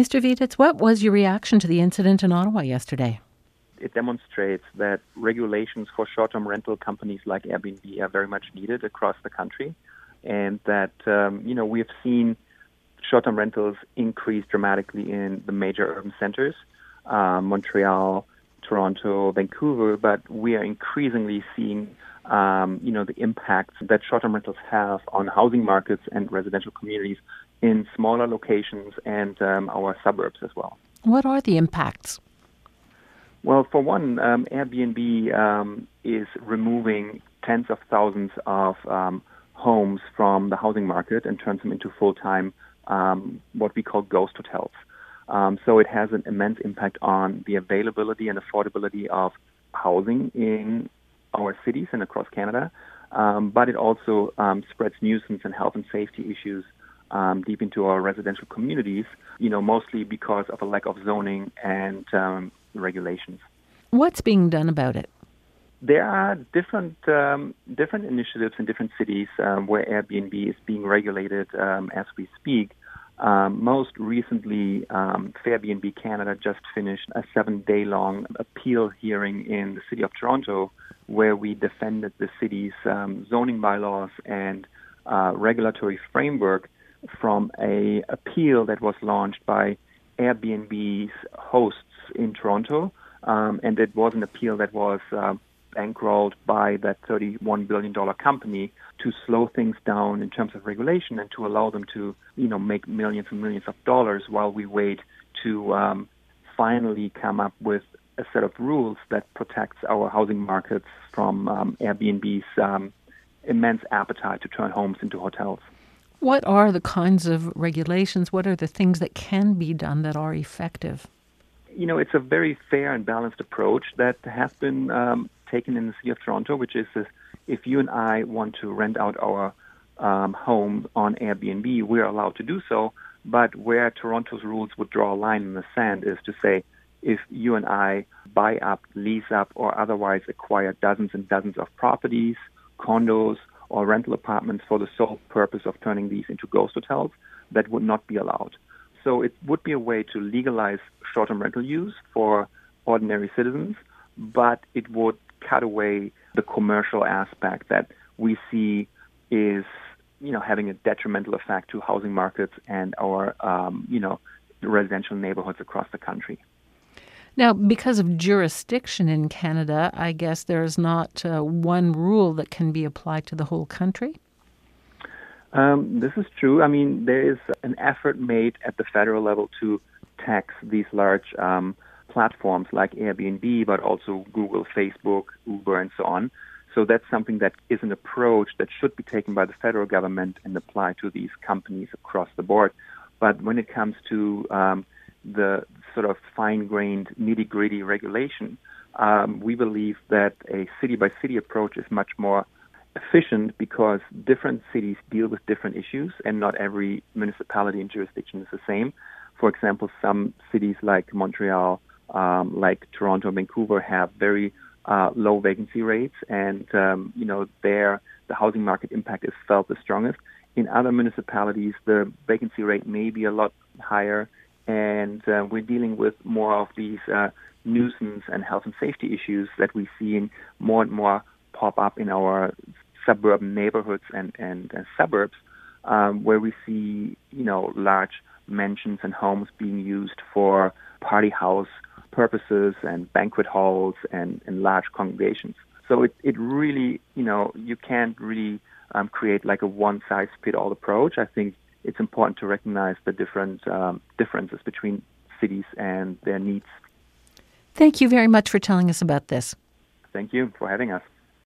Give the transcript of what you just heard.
Mr. Wieditz, what was your reaction to the incident in Ottawa yesterday? It demonstrates that regulations for short term rental companies like Airbnb are very much needed across the country, and that, um, you know, we have seen short term rentals increase dramatically in the major urban centers, uh, Montreal, Toronto, Vancouver, but we are increasingly seeing um, you know, the impacts that short-term rentals have on housing markets and residential communities in smaller locations and um, our suburbs as well. What are the impacts? Well, for one, um, Airbnb um, is removing tens of thousands of um, homes from the housing market and turns them into full-time um, what we call ghost hotels. Um, so it has an immense impact on the availability and affordability of housing in our cities and across Canada. Um, but it also um, spreads nuisance and health and safety issues um, deep into our residential communities, you know, mostly because of a lack of zoning and um, regulations. What's being done about it? There are different um, different initiatives in different cities um, where Airbnb is being regulated as we speak. Um, most recently, um, Fairbnb Canada just finished a seven day long appeal hearing in the city of Toronto where we defended the city's um, zoning bylaws and uh, regulatory framework from a appeal that was launched by Airbnb's hosts in Toronto. Um, and it was an appeal that was uh, bankrolled by that $31 billion company to slow things down in terms of regulation and to allow them to, you know, make millions and millions of dollars while we wait to um, finally come up with a set of rules that protects our housing markets from um, Airbnb's um, immense appetite to turn homes into hotels. What are the kinds of regulations? What are the things that can be done that are effective? You know, it's a very fair and balanced approach that has been um, taken in the city of Toronto, which is this, if you and I want to rent out our um, home on Airbnb, we're allowed to do so. But where Toronto's rules would draw a line in the sand is to say, if you and I buy up, lease up, or otherwise acquire dozens and dozens of properties, condos, or rental apartments for the sole purpose of turning these into ghost hotels, that would not be allowed. So it would be a way to legalize short term rental use for ordinary citizens, but it would cut away the commercial aspect that we see is you know having a detrimental effect to housing markets and our um, you know residential neighborhoods across the country. Now, because of jurisdiction in Canada, I guess there's not uh, one rule that can be applied to the whole country. Um, this is true. I mean, there is an effort made at the federal level to tax these large um, platforms like Airbnb, but also Google, Facebook, Uber, and so on. So that's something that is an approach that should be taken by the federal government and applied to these companies across the board. But when it comes to um, the sort of fine-grained, nitty-gritty regulation, um, we believe that a city-by-city approach is much more efficient because different cities deal with different issues, and not every municipality and jurisdiction is the same. For example, some cities like Montreal, um, like Toronto, Vancouver have very uh, low vacancy rates, and um, you know there the housing market impact is felt the strongest. In other municipalities, the vacancy rate may be a lot higher, and uh, we're dealing with more of these uh, nuisance and health and safety issues that we see more and more pop up in our suburban neighborhoods and, and, and suburbs, um, where we see you know large mansions and homes being used for party house purposes and banquet halls and, and large congregations. So it, it really, you know, you can't really um, create like a one size fit all approach. I think it's important to recognize the different um, differences between cities and their needs. Thank you very much for telling us about this. Thank you for having us.